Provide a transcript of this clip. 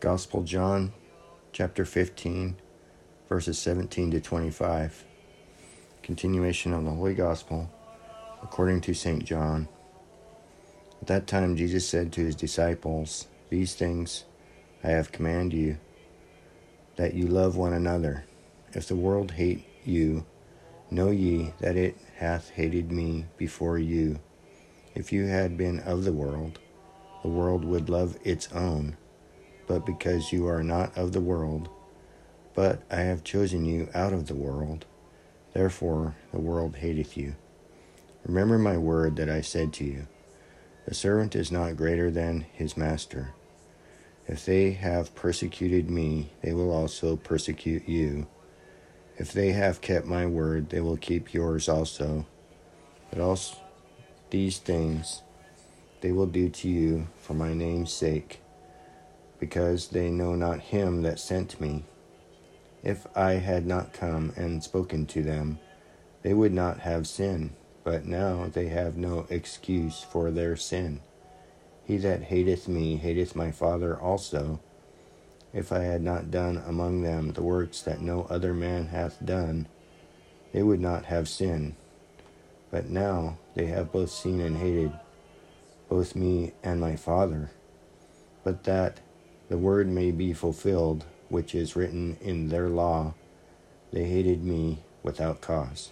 Gospel John chapter 15 verses 17 to 25. Continuation of the Holy Gospel according to St. John. At that time Jesus said to his disciples, These things I have commanded you, that you love one another. If the world hate you, know ye that it hath hated me before you. If you had been of the world, the world would love its own but because you are not of the world, but I have chosen you out of the world, therefore the world hateth you. Remember my word that I said to you The servant is not greater than his master. If they have persecuted me, they will also persecute you. If they have kept my word, they will keep yours also. But also these things they will do to you for my name's sake because they know not him that sent me. If I had not come and spoken to them, they would not have sin, but now they have no excuse for their sin. He that hateth me hateth my Father also. If I had not done among them the works that no other man hath done, they would not have sin. But now they have both seen and hated, both me and my Father. But that the word may be fulfilled, which is written in their law. They hated me without cause.